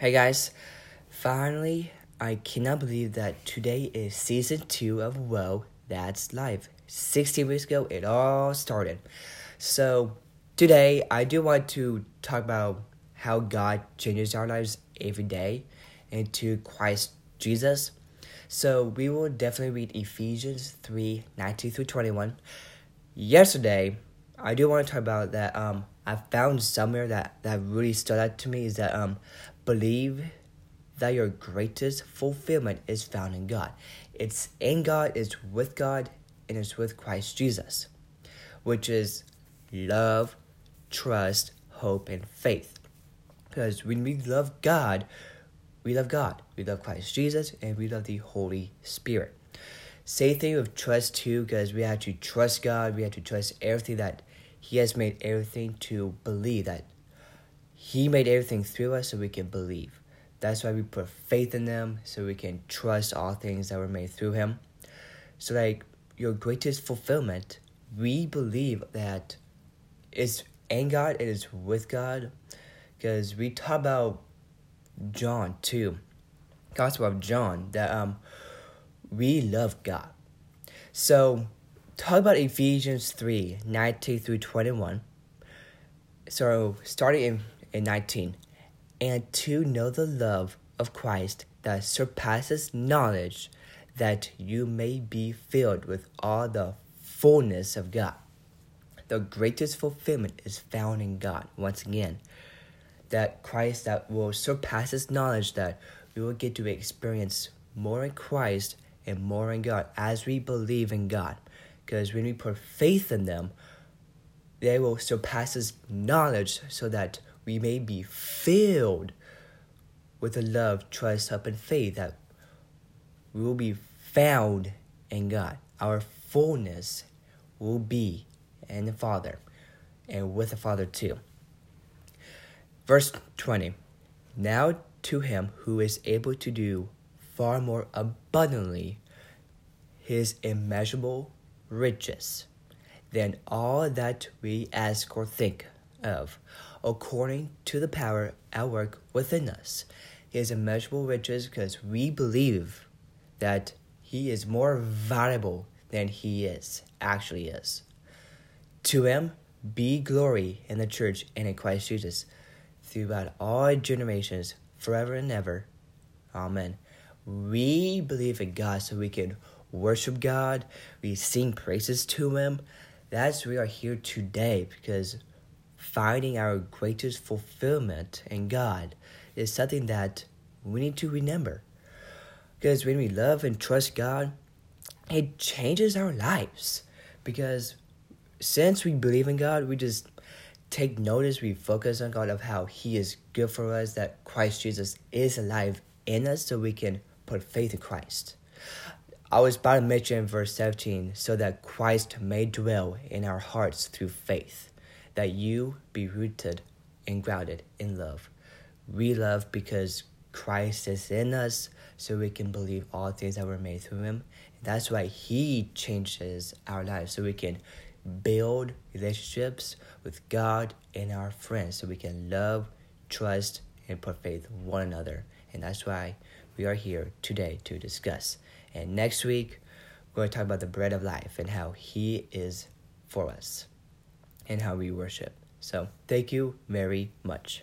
Hey guys, finally, I cannot believe that today is season two of Whoa, That's Life. 16 weeks ago, it all started. So, today, I do want to talk about how God changes our lives every day into Christ Jesus. So, we will definitely read Ephesians 3 19 through 21. Yesterday, I do want to talk about that. Um, I found somewhere that, that really stood out to me is that um, believe that your greatest fulfillment is found in God. It's in God, it's with God, and it's with Christ Jesus, which is love, trust, hope, and faith. Because when we love God, we love God, we love Christ Jesus, and we love the Holy Spirit. Same thing with trust too, because we have to trust God, we have to trust everything that He has made everything to believe that he made everything through us so we can believe. That's why we put faith in them so we can trust all things that were made through him. So like your greatest fulfillment, we believe that it's in God, it is with God. Because we talk about John too. Gospel of John that um we love God. So talk about Ephesians 3, 19 through 21. So starting in and 19, and to know the love of Christ that surpasses knowledge, that you may be filled with all the fullness of God. The greatest fulfillment is found in God, once again. That Christ that will surpasses knowledge, that we will get to experience more in Christ and more in God as we believe in God. Because when we put faith in them, they will surpass surpasses knowledge so that we may be filled with the love, trust, hope, and faith that we will be found in God. Our fullness will be in the Father and with the Father too. Verse 20 Now to him who is able to do far more abundantly his immeasurable riches than all that we ask or think of, according to the power at work within us. His immeasurable riches, because we believe that he is more valuable than he is, actually is. To him be glory in the church and in Christ Jesus throughout all generations, forever and ever. Amen. We believe in God so we can worship God, we sing praises to him. That's we are here today because finding our greatest fulfillment in God is something that we need to remember. Because when we love and trust God, it changes our lives. Because since we believe in God, we just take notice, we focus on God of how He is good for us, that Christ Jesus is alive in us, so we can put faith in Christ. I was about to mention verse 17, so that Christ may dwell in our hearts through faith that you be rooted and grounded in love. We love because Christ is in us, so we can believe all things that were made through Him. That's why He changes our lives, so we can build relationships with God and our friends, so we can love, trust, and put faith in one another. And that's why we are here today to discuss. And next week, we're going to talk about the bread of life and how He is for us and how we worship. So, thank you very much.